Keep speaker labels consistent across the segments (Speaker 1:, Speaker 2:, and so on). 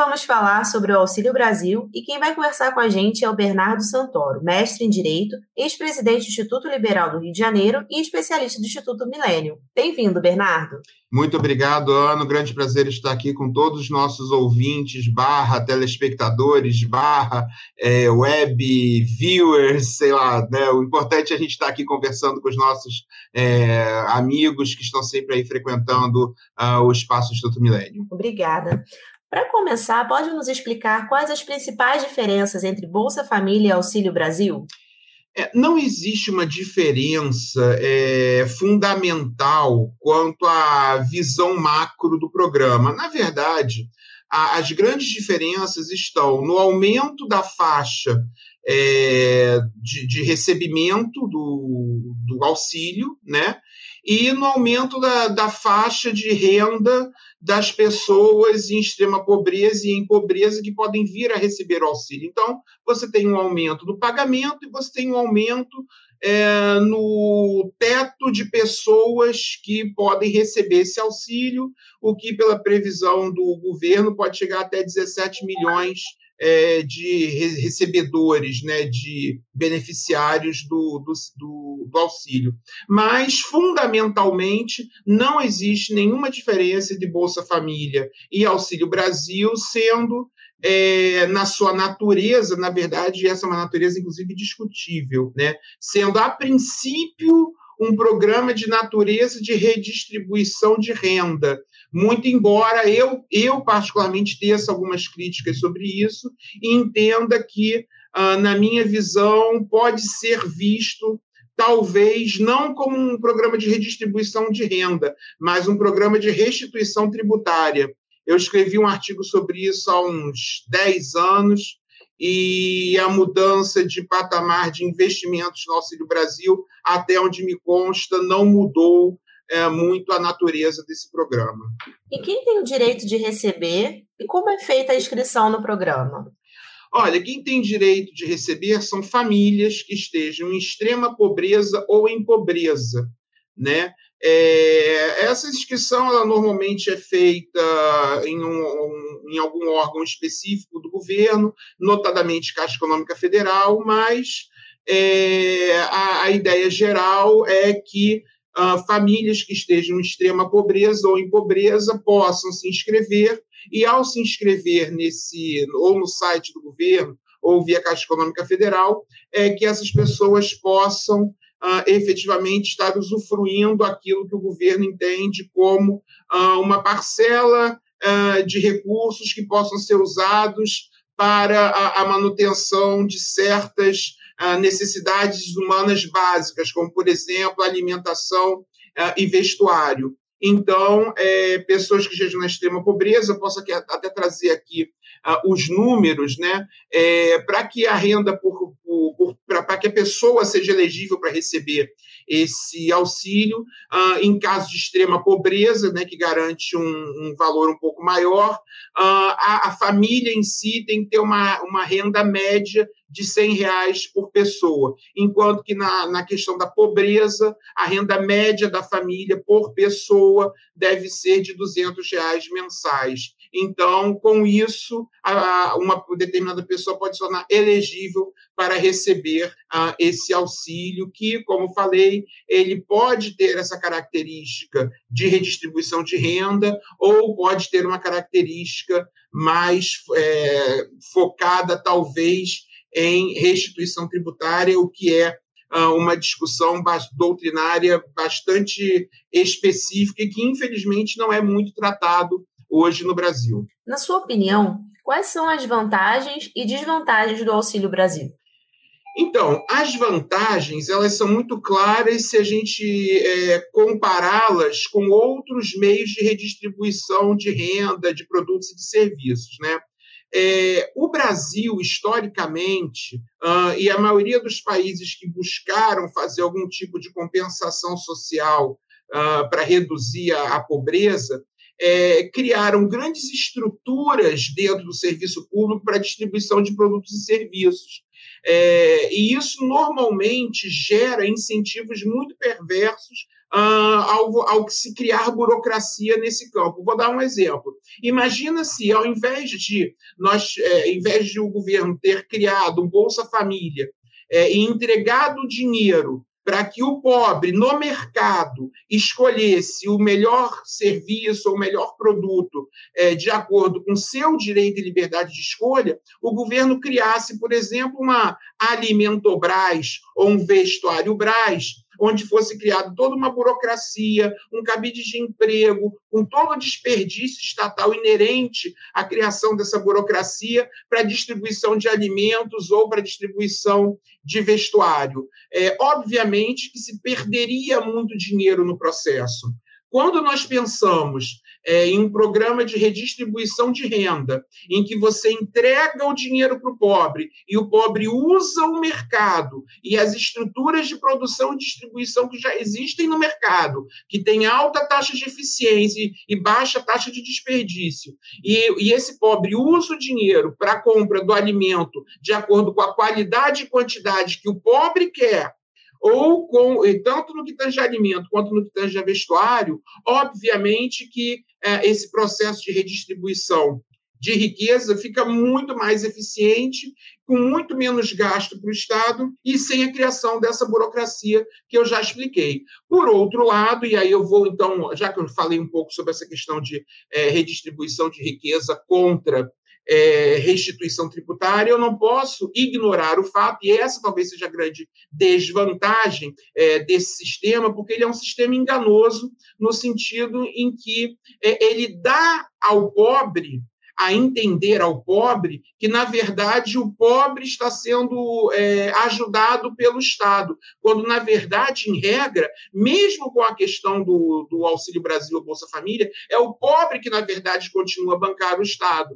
Speaker 1: vamos falar sobre o Auxílio Brasil e quem vai conversar com a gente é o Bernardo Santoro, mestre em Direito, ex-presidente do Instituto Liberal do Rio de Janeiro e especialista do Instituto Milênio. Bem-vindo, Bernardo.
Speaker 2: Muito obrigado, Ana. Grande prazer estar aqui com todos os nossos ouvintes, barra telespectadores, barra é, web viewers, sei lá, né? O importante é a gente estar aqui conversando com os nossos é, amigos que estão sempre aí frequentando uh, o espaço Instituto Milênio.
Speaker 1: Obrigada. Para começar, pode nos explicar quais as principais diferenças entre Bolsa Família e Auxílio Brasil?
Speaker 2: É, não existe uma diferença é, fundamental quanto à visão macro do programa. Na verdade, a, as grandes diferenças estão no aumento da faixa é, de, de, recebimento do, do auxílio, né? E no aumento da, da faixa de renda das pessoas em extrema pobreza e em pobreza que podem vir a receber auxílio. Então, você tem um aumento do pagamento e você tem um aumento é, no teto de pessoas que podem receber esse auxílio, o que, pela previsão do governo, pode chegar até 17 milhões é, de recebedores, né, de beneficiários do, do, do, do, auxílio. Mas, fundamentalmente, não existe nenhuma diferença de Bolsa Família e Auxílio Brasil, sendo é, na sua natureza, na verdade, essa é uma natureza, inclusive, discutível, né? sendo, a princípio, um programa de natureza de redistribuição de renda, muito embora eu, eu particularmente, teça algumas críticas sobre isso e entenda que, ah, na minha visão, pode ser visto talvez não como um programa de redistribuição de renda, mas um programa de restituição tributária. Eu escrevi um artigo sobre isso há uns 10 anos, e a mudança de patamar de investimentos no Auxílio Brasil, até onde me consta, não mudou é, muito a natureza desse programa.
Speaker 1: E quem tem o direito de receber e como é feita a inscrição no programa?
Speaker 2: Olha, quem tem direito de receber são famílias que estejam em extrema pobreza ou em pobreza, né? É, essa inscrição ela normalmente é feita em, um, um, em algum órgão específico do governo, notadamente Caixa Econômica Federal, mas é, a, a, ideia geral é que uh, famílias que estejam em extrema pobreza ou em pobreza possam se inscrever e, ao se inscrever nesse ou no site do governo ou via Caixa Econômica Federal, é que essas pessoas possam efetivamente estar usufruindo aquilo que o governo entende como uh, uma parcela uh, de recursos que possam ser usados para a, a manutenção de certas necessidades humanas básicas, como, por exemplo, alimentação e vestuário. Então, é, pessoas que estejam na extrema pobreza, posso até trazer aqui os números, né, é, para que a renda por, por, para que a pessoa seja elegível para receber esse auxílio, uh, em caso de extrema pobreza, né, que garante um, um valor um pouco maior, uh, a, a, família em si tem que ter uma, uma renda média de 100 reais por pessoa, enquanto que na, na questão da pobreza, a renda média da família por pessoa deve ser de 200 reais mensais. Então, com isso, uma determinada pessoa pode se tornar elegível para receber uh, esse auxílio, que, como falei, ele pode ter essa característica de redistribuição de renda ou pode ter uma característica mais é, focada, talvez, em restituição tributária, o que é uh, uma discussão doutrinária bastante específica e que, infelizmente, não é muito tratado hoje no Brasil.
Speaker 1: Na sua opinião, quais são as vantagens e desvantagens do Auxílio Brasil?
Speaker 2: Então, as vantagens elas são muito claras se a gente é, compará-las com outros meios de redistribuição de renda, de produtos e de serviços, né? É, o Brasil, historicamente, uh, e a maioria dos países que buscaram fazer algum tipo de compensação social uh, para reduzir a, a pobreza, é, criaram grandes estruturas dentro do serviço público para distribuição de produtos e serviços. É, e isso normalmente gera incentivos muito perversos ao, ao se criar burocracia nesse campo. Vou dar um exemplo. Imagina se, ao invés de nós, é, ao invés de o governo ter criado um Bolsa Família é, e entregado dinheiro para que o pobre no mercado escolhesse o melhor serviço ou o melhor produto é, de acordo com seu direito e liberdade de escolha, o governo criasse, por exemplo, uma Alimentobras ou um Vestuário Braz, onde fosse criada toda uma burocracia, um cabide de emprego, com todo o desperdício estatal inerente à criação dessa burocracia para distribuição de alimentos ou para distribuição de vestuário. É, obviamente que se perderia muito dinheiro no processo. Quando nós pensamos é, em um programa de redistribuição de renda, em que você entrega o dinheiro para o pobre e o pobre usa o mercado e as estruturas de produção e distribuição que já existem no mercado, que tem alta taxa de eficiência e baixa taxa de desperdício, e, e esse pobre usa o dinheiro para a compra do alimento de acordo com a qualidade e quantidade que o pobre quer ou com tanto no que tange alimento quanto no que tange vestuário, obviamente que é, esse processo de redistribuição de riqueza fica muito mais eficiente, com muito menos gasto para o Estado e sem a criação dessa burocracia que eu já expliquei. Por outro lado, e aí eu vou então, já que eu falei um pouco sobre essa questão de é, redistribuição de riqueza contra é, restituição tributária, eu não posso ignorar o fato, e essa talvez seja a grande desvantagem é, desse sistema, porque ele é um sistema enganoso, no sentido em que é, ele dá ao pobre a entender ao pobre que, na verdade, o pobre está sendo é, ajudado pelo Estado, quando, na verdade, em regra, mesmo com a questão do, do Auxílio Brasil ou Bolsa Família, é o pobre que, na verdade, continua a bancar o Estado.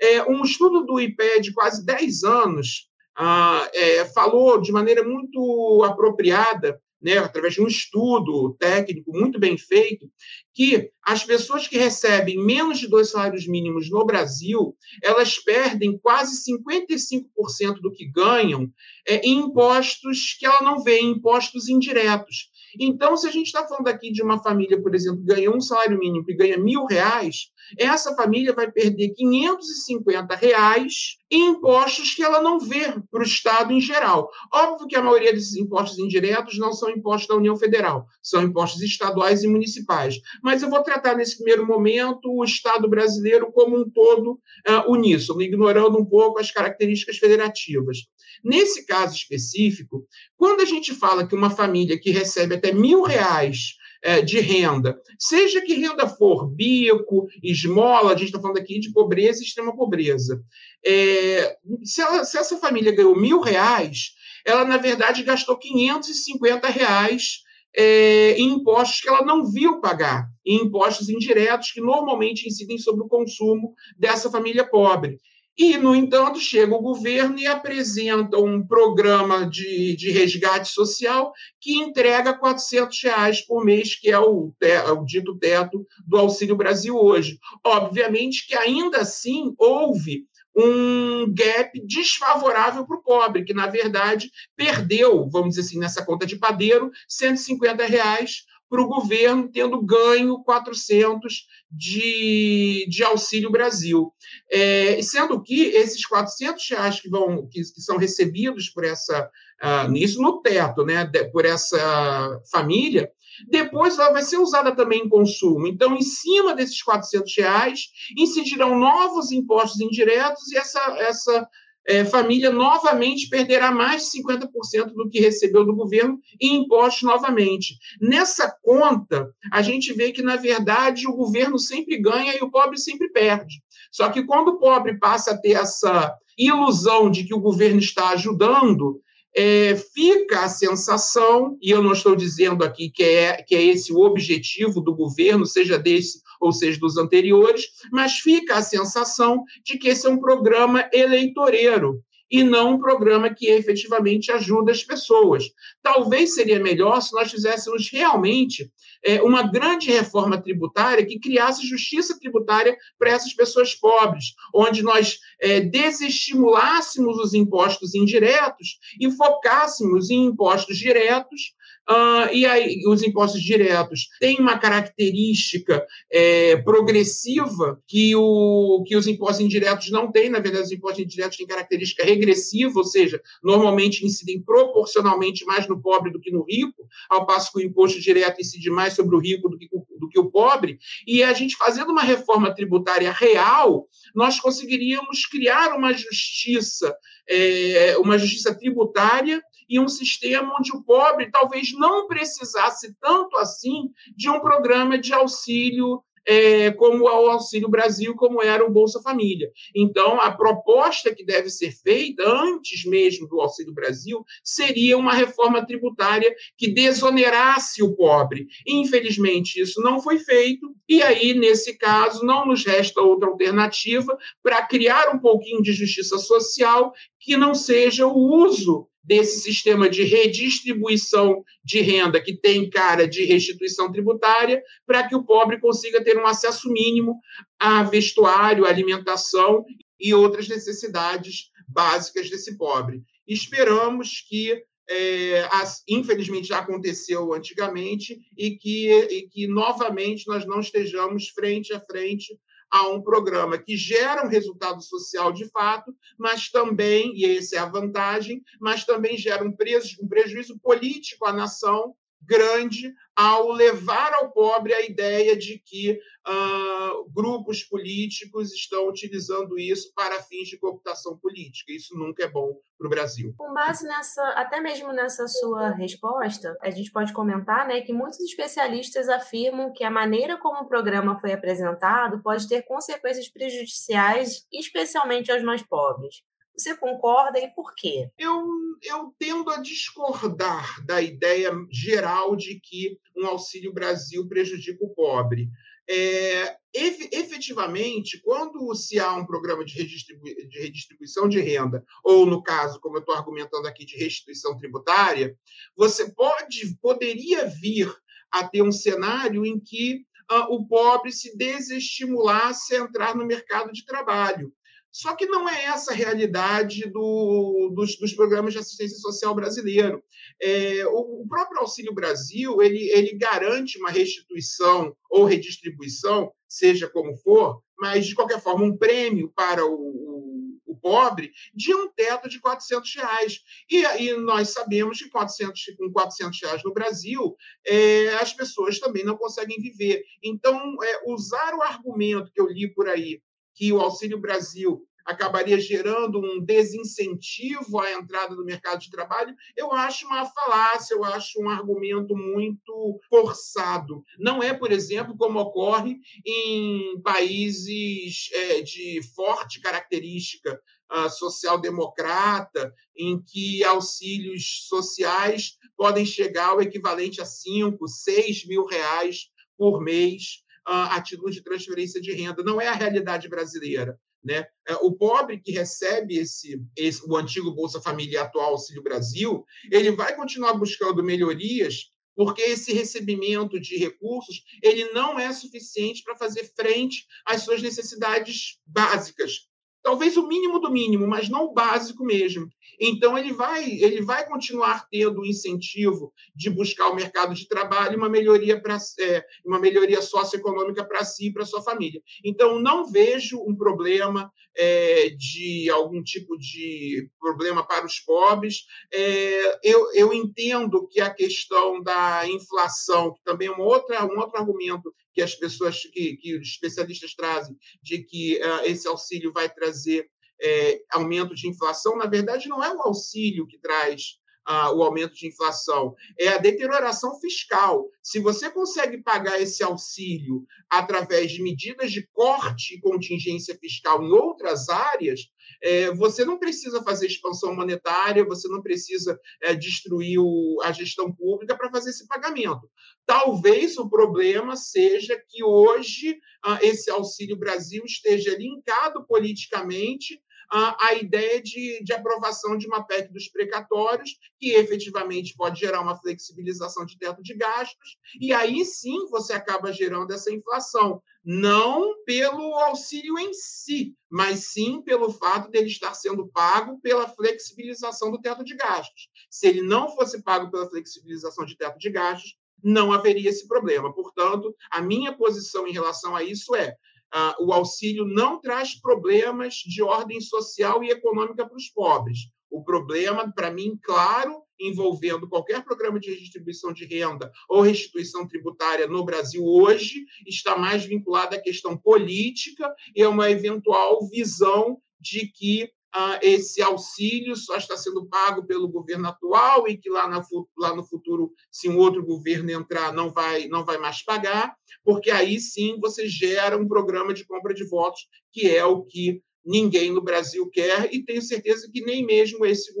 Speaker 2: É, um estudo do IPE de quase 10 anos ah, é, falou de maneira muito apropriada, né, através de um estudo técnico muito bem feito, que as pessoas que recebem menos de dois salários mínimos no Brasil, elas perdem quase 55% do que ganham é, em impostos que ela não vê, em impostos indiretos. Então, se a gente está falando aqui de uma família, por exemplo, que ganha um salário mínimo e ganha mil reais, essa família vai perder 550 reais em impostos que ela não vê para o Estado em geral. Óbvio que a maioria desses impostos indiretos não são impostos da União Federal, são impostos estaduais e municipais. Mas eu vou tratar nesse primeiro momento o Estado brasileiro como um todo uh, uníssono, ignorando um pouco as características federativas. Nesse caso específico, quando a gente fala que uma família que recebe até mil reais de renda, seja que renda for, bico, esmola, a gente está falando aqui de pobreza e extrema pobreza. É, se, ela, se, essa família ganhou mil reais, ela, na verdade, gastou 550 reais é, em impostos que ela não viu pagar, em impostos indiretos que normalmente incidem sobre o consumo dessa família pobre. E, no entanto, chega o governo e apresenta um programa de, de resgate social que entrega 400 reais por mês, que é o, é o dito teto do Auxílio Brasil hoje. Obviamente que, ainda assim, houve um gap desfavorável para o pobre, que, na verdade, perdeu, vamos dizer assim, nessa conta de padeiro, 150 reais para o governo, tendo ganho 400 de, de Auxílio Brasil. É, sendo que esses 400 reais que, vão, que, que são recebidos por essa, uh, isso no teto, né, de, por essa família, depois ela vai ser usada também em consumo. Então, em cima desses 400 reais, incidirão novos impostos indiretos e essa, essa é, família novamente perderá mais de 50% do que recebeu do governo em impostos novamente. Nessa conta, a gente vê que, na verdade, o governo sempre ganha e o pobre sempre perde. Só que quando o pobre passa a ter essa ilusão de que o governo está ajudando, é, fica a sensação, e eu não estou dizendo aqui que é, que é esse o objetivo do governo, seja desse ou seja dos anteriores, mas fica a sensação de que esse é um programa eleitoreiro e não um programa que efetivamente ajuda as pessoas. Talvez seria melhor se nós fizéssemos realmente é, uma grande reforma tributária que criasse justiça tributária para essas pessoas pobres, onde nós é, desestimulássemos os impostos indiretos e focássemos em impostos diretos Uh, e aí, os impostos diretos têm uma característica é, progressiva que, o, que os impostos indiretos não têm. Na verdade, os impostos indiretos têm característica regressiva, ou seja, normalmente incidem proporcionalmente mais no pobre do que no rico, ao passo que o imposto direto incide mais sobre o rico do que, do que o pobre. E a gente fazendo uma reforma tributária real, nós conseguiríamos criar uma justiça, é, uma justiça tributária e um sistema onde o pobre talvez não precisasse tanto assim de um programa de auxílio é, como o Auxílio Brasil, como era o Bolsa Família. Então, a proposta que deve ser feita, antes mesmo do Auxílio Brasil, seria uma reforma tributária que desonerasse o pobre. Infelizmente, isso não foi feito, e aí, nesse caso, não nos resta outra alternativa para criar um pouquinho de justiça social que não seja o uso desse sistema de redistribuição de renda que tem cara de restituição tributária, para que o pobre consiga ter um acesso mínimo a vestuário, alimentação e outras necessidades básicas desse pobre. Esperamos que é, as, infelizmente já aconteceu antigamente e que, e que novamente nós não estejamos frente a frente a um programa que gera um resultado social de fato, mas também, e essa é a vantagem, mas também gera um, prejuízo, um prejuízo político à nação grande ao levar ao pobre a ideia de que uh, grupos políticos estão utilizando isso para fins de cooptação política. Isso nunca é bom para o Brasil.
Speaker 1: Com base nessa, até mesmo nessa sua resposta, a gente pode comentar né, que muitos especialistas afirmam que a maneira como o programa foi apresentado pode ter consequências prejudiciais, especialmente aos mais pobres. Você concorda e por quê?
Speaker 2: Eu, eu tendo a discordar da ideia geral de que um Auxílio Brasil prejudica o pobre. É, efetivamente, quando se há um programa de, de redistribuição de renda, ou no caso, como eu estou argumentando aqui, de restituição tributária, você pode, poderia vir a ter um cenário em que uh, o pobre se desestimulasse a entrar no mercado de trabalho. Só que não é essa a realidade do, dos, dos, programas de assistência social brasileiro. É, o, o, próprio Auxílio Brasil ele, ele garante uma restituição ou redistribuição, seja como for, mas, de qualquer forma, um prêmio para o, o, pobre de um teto de 400 reais. E aí nós sabemos que 400, com 400 reais no Brasil, é, as pessoas também não conseguem viver. Então, é, usar o argumento que eu li por aí que o Auxílio Brasil acabaria gerando um desincentivo à entrada no mercado de trabalho, eu acho uma falácia, eu acho um argumento muito forçado. Não é, por exemplo, como ocorre em países é, de forte característica uh, social-democrata, em que auxílios sociais podem chegar ao equivalente a 5, 6 mil reais por mês a de transferência de renda. Não é a realidade brasileira. Né? É, o pobre que recebe esse, esse, o antigo Bolsa Família atual Auxílio Brasil, ele vai continuar buscando melhorias porque esse recebimento de recursos ele não é suficiente para fazer frente às suas necessidades básicas, talvez o mínimo do mínimo, mas não o básico mesmo. Então ele vai, ele vai continuar tendo o incentivo de buscar o mercado de trabalho, uma melhoria para é, uma melhoria socioeconômica para si e para sua família. Então não vejo um problema é, de algum tipo de problema para os pobres. É, eu, eu entendo que a questão da inflação, que também é uma outra, um outro argumento que as pessoas, que, que os especialistas trazem, de que uh, esse auxílio vai trazer é, aumento de inflação, na verdade, não é o auxílio que traz uh, o aumento de inflação, é a deterioração fiscal. Se você consegue pagar esse auxílio através de medidas de corte e contingência fiscal em outras áreas, é, você não precisa fazer expansão monetária, você não precisa é, destruir o, a gestão pública para fazer esse pagamento. Talvez o problema seja que hoje ah, esse Auxílio Brasil esteja linkado politicamente a, ideia de, de aprovação de uma PEC dos precatórios, que efetivamente pode gerar uma flexibilização de teto de gastos, e aí sim você acaba gerando essa inflação não pelo auxílio em si, mas sim pelo fato dele estar sendo pago pela flexibilização do teto de gastos. Se ele não fosse pago pela flexibilização de teto de gastos, não haveria esse problema. Portanto, a minha posição em relação a isso é: uh, o auxílio não traz problemas de ordem social e econômica para os pobres. O problema, para mim, claro, envolvendo qualquer programa de redistribuição de renda ou restituição tributária no Brasil hoje, está mais vinculado à questão política e a uma eventual visão de que ah, esse auxílio só está sendo pago pelo governo atual e que lá, na, lá no futuro, se um outro governo entrar, não vai, não vai mais pagar, porque aí sim você gera um programa de compra de votos, que é o que ninguém no Brasil quer, e tenho certeza que nem mesmo esse,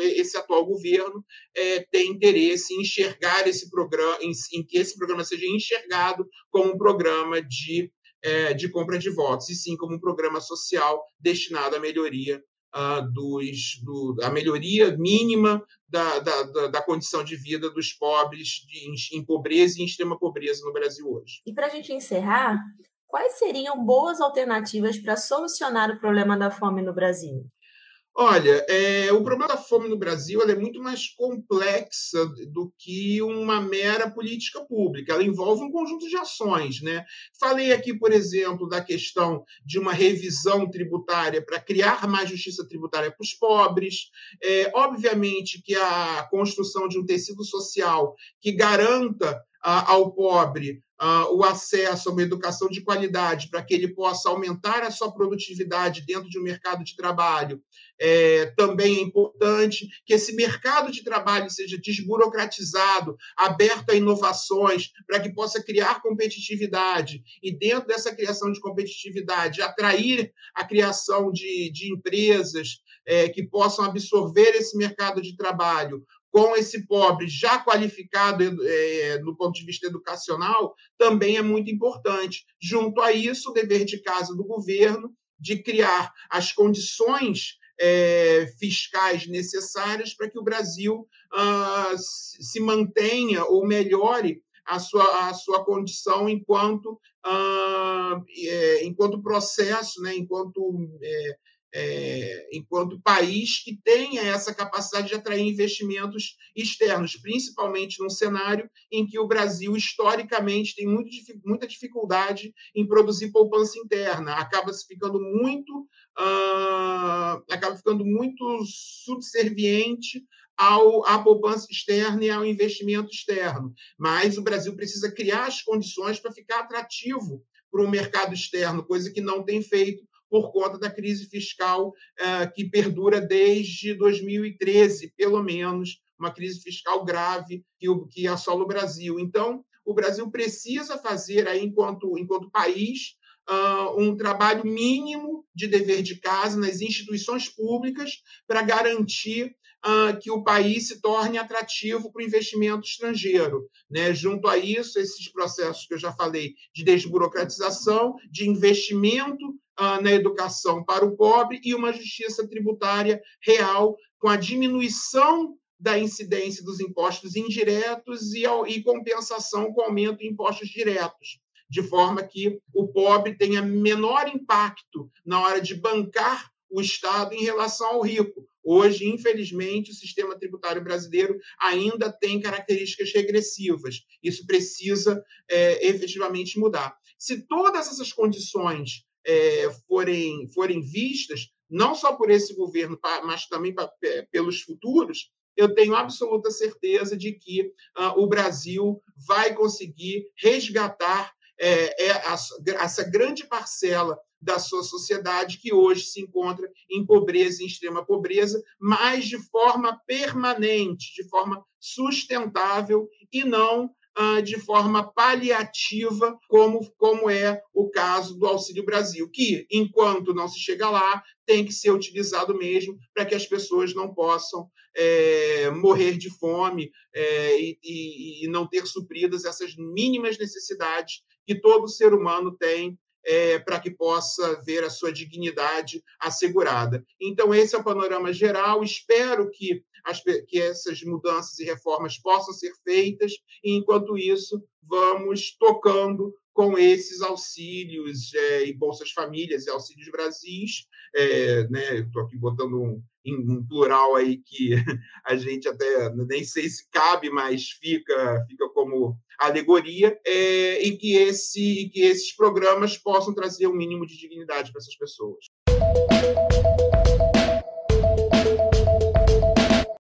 Speaker 2: esse atual governo é, tem interesse em enxergar esse programa, em, em, que esse programa seja enxergado como um programa de, é, de compra de votos, e sim como um programa social destinado à melhoria dos, do, a melhoria mínima da, da, da, da, condição de vida dos pobres de, em, em pobreza e em extrema pobreza no Brasil hoje.
Speaker 1: E para a gente encerrar, quais seriam boas alternativas para solucionar o problema da fome no Brasil?
Speaker 2: Olha, é, o problema da fome no Brasil é muito mais complexa do que uma mera política pública. Ela envolve um conjunto de ações. Né? Falei aqui, por exemplo, da questão de uma revisão tributária para criar mais justiça tributária para os pobres. É, obviamente que a construção de um tecido social que garanta ao pobre uh, o acesso a uma educação de qualidade para que ele possa aumentar a sua produtividade dentro de um mercado de trabalho. É, também é importante que esse mercado de trabalho seja desburocratizado, aberto a inovações, para que possa criar competitividade e, dentro dessa criação de competitividade, atrair a criação de, de empresas é, que possam absorver esse mercado de trabalho, com esse pobre já qualificado é, no ponto de vista educacional, também é muito importante. Junto a isso, o dever de casa do governo de criar as condições é, fiscais necessárias para que o Brasil ah, se mantenha ou melhore a sua, a sua condição enquanto, ah, é, enquanto processo, né, enquanto é, é, enquanto país que tenha essa capacidade de atrair investimentos externos, principalmente num cenário em que o Brasil, historicamente, tem muito, muita dificuldade em produzir poupança interna, acaba se ficando muito, uh, acaba ficando muito subserviente ao, à poupança externa e ao investimento externo. Mas o Brasil precisa criar as condições para ficar atrativo para o mercado externo, coisa que não tem feito por conta da crise fiscal uh, que perdura desde 2013, pelo menos, uma crise fiscal grave que, assola o Brasil. Então, o Brasil precisa fazer, aí, enquanto, enquanto país, uh, um trabalho mínimo de dever de casa nas instituições públicas para garantir uh, que o país se torne atrativo para o investimento estrangeiro. Né? Junto a isso, esses processos que eu já falei de desburocratização, de investimento na educação para o pobre e uma justiça tributária real, com a diminuição da incidência dos impostos indiretos e, e compensação com aumento de impostos diretos, de forma que o pobre tenha menor impacto na hora de bancar o Estado em relação ao rico. Hoje, infelizmente, o sistema tributário brasileiro ainda tem características regressivas. Isso precisa é, efetivamente mudar. Se todas essas condições é, forem, forem vistas, não só por esse governo, mas também pelos futuros, eu tenho absoluta certeza de que uh, o Brasil vai conseguir resgatar é, é, a, essa grande parcela da sua sociedade que hoje se encontra em pobreza, em extrema pobreza, mas de forma permanente, de forma sustentável e não de forma paliativa, como, como é o caso do Auxílio Brasil, que, enquanto não se chega lá, tem que ser utilizado mesmo para que as pessoas não possam é, morrer de fome é, e, e, não ter supridas essas mínimas necessidades que todo ser humano tem é, para que possa ver a sua dignidade assegurada. Então, esse é o panorama geral. Espero que, as, que essas mudanças e reformas possam ser feitas, e, enquanto isso, vamos tocando com esses auxílios é, e Bolsas Famílias e Auxílios Brasis. É, né, Estou aqui botando um, um plural aí que a gente até nem sei se cabe, mas fica, fica como alegoria, é, e, que esse, que esses programas possam trazer um mínimo de dignidade para essas pessoas.